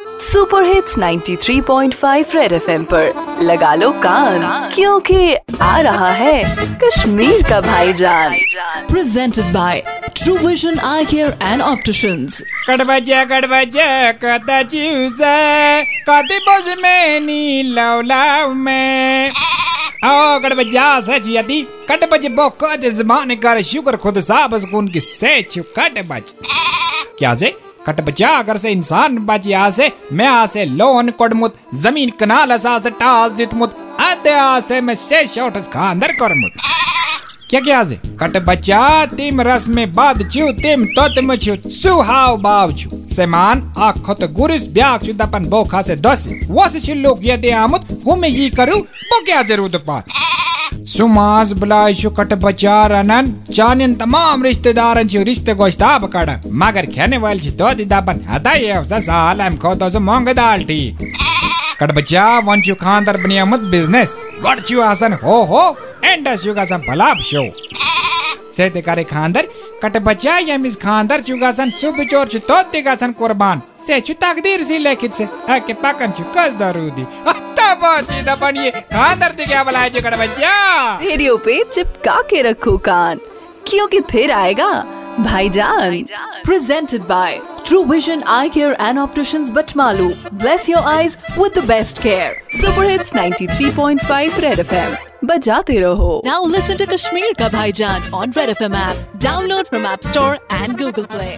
Super hits 93.5 red FM पर। लगा लो कान क्योंकि आ रहा है कश्मीर का भाईजान। Presented by true vision eye care and opticians कड़वजा कड़वजा कदा चूसा कदी बज में नी लौलाव में। ओ कड़बजा सच यदि कटबज बोको जजमान कर शुक्र खुद साहब सुकून की सेच कटबज क्या से? कटबजा अगर से इंसान बच यहाँ से मैं यहाँ से लोन कोडमुत ज़मीन कनाल असा से टास दितमुत आधे आसे में से शॉट खांदर करमुत क्या क्या से? कट बच्चा तिम रस में बाद छु तिम तो तिम छु सुहाव बाव छु सेमान आखो तो गुरिस ब्याक छु दपन बोखा से दस, वस लोग ये दे आमुत हुमे ये करू, वो क्या ज़रूरत पात सुमास बुलाय छु कट बच्चा रनन चानिन तमाम रिश्तेदारन छु रिश्ते गोश्ता बकड़ मगर खेने वाल छु तो दपन हदा ये अवसा साल हम खो तो मोंग दाल टी कट बच्चा वन छु खानदार बनिया मत बिज़नेस। गड छु आसन हो हो एंडस छु आसन भलाप शो। से ते करे खानदार, कट बच्चा या मिस खानदार छु आसन सुब चोर छु तो आसन कुर्बान। से छु तकदीर सी लेखित से आके पकन छु कस दरूदी सीधा बनिए ते क्या बच्चा रेडियो पे चिपका के रखो कान क्योंकि फिर आएगा भाईजान Presented by True Vision Eye Care and Opticians Batmalu. Bless your eyes with the best care. Super hits 93.5 red FM बजाते रहो Now listen to Kashmir Ka Bhaijan on Red FM app. Download from App Store and Google Play.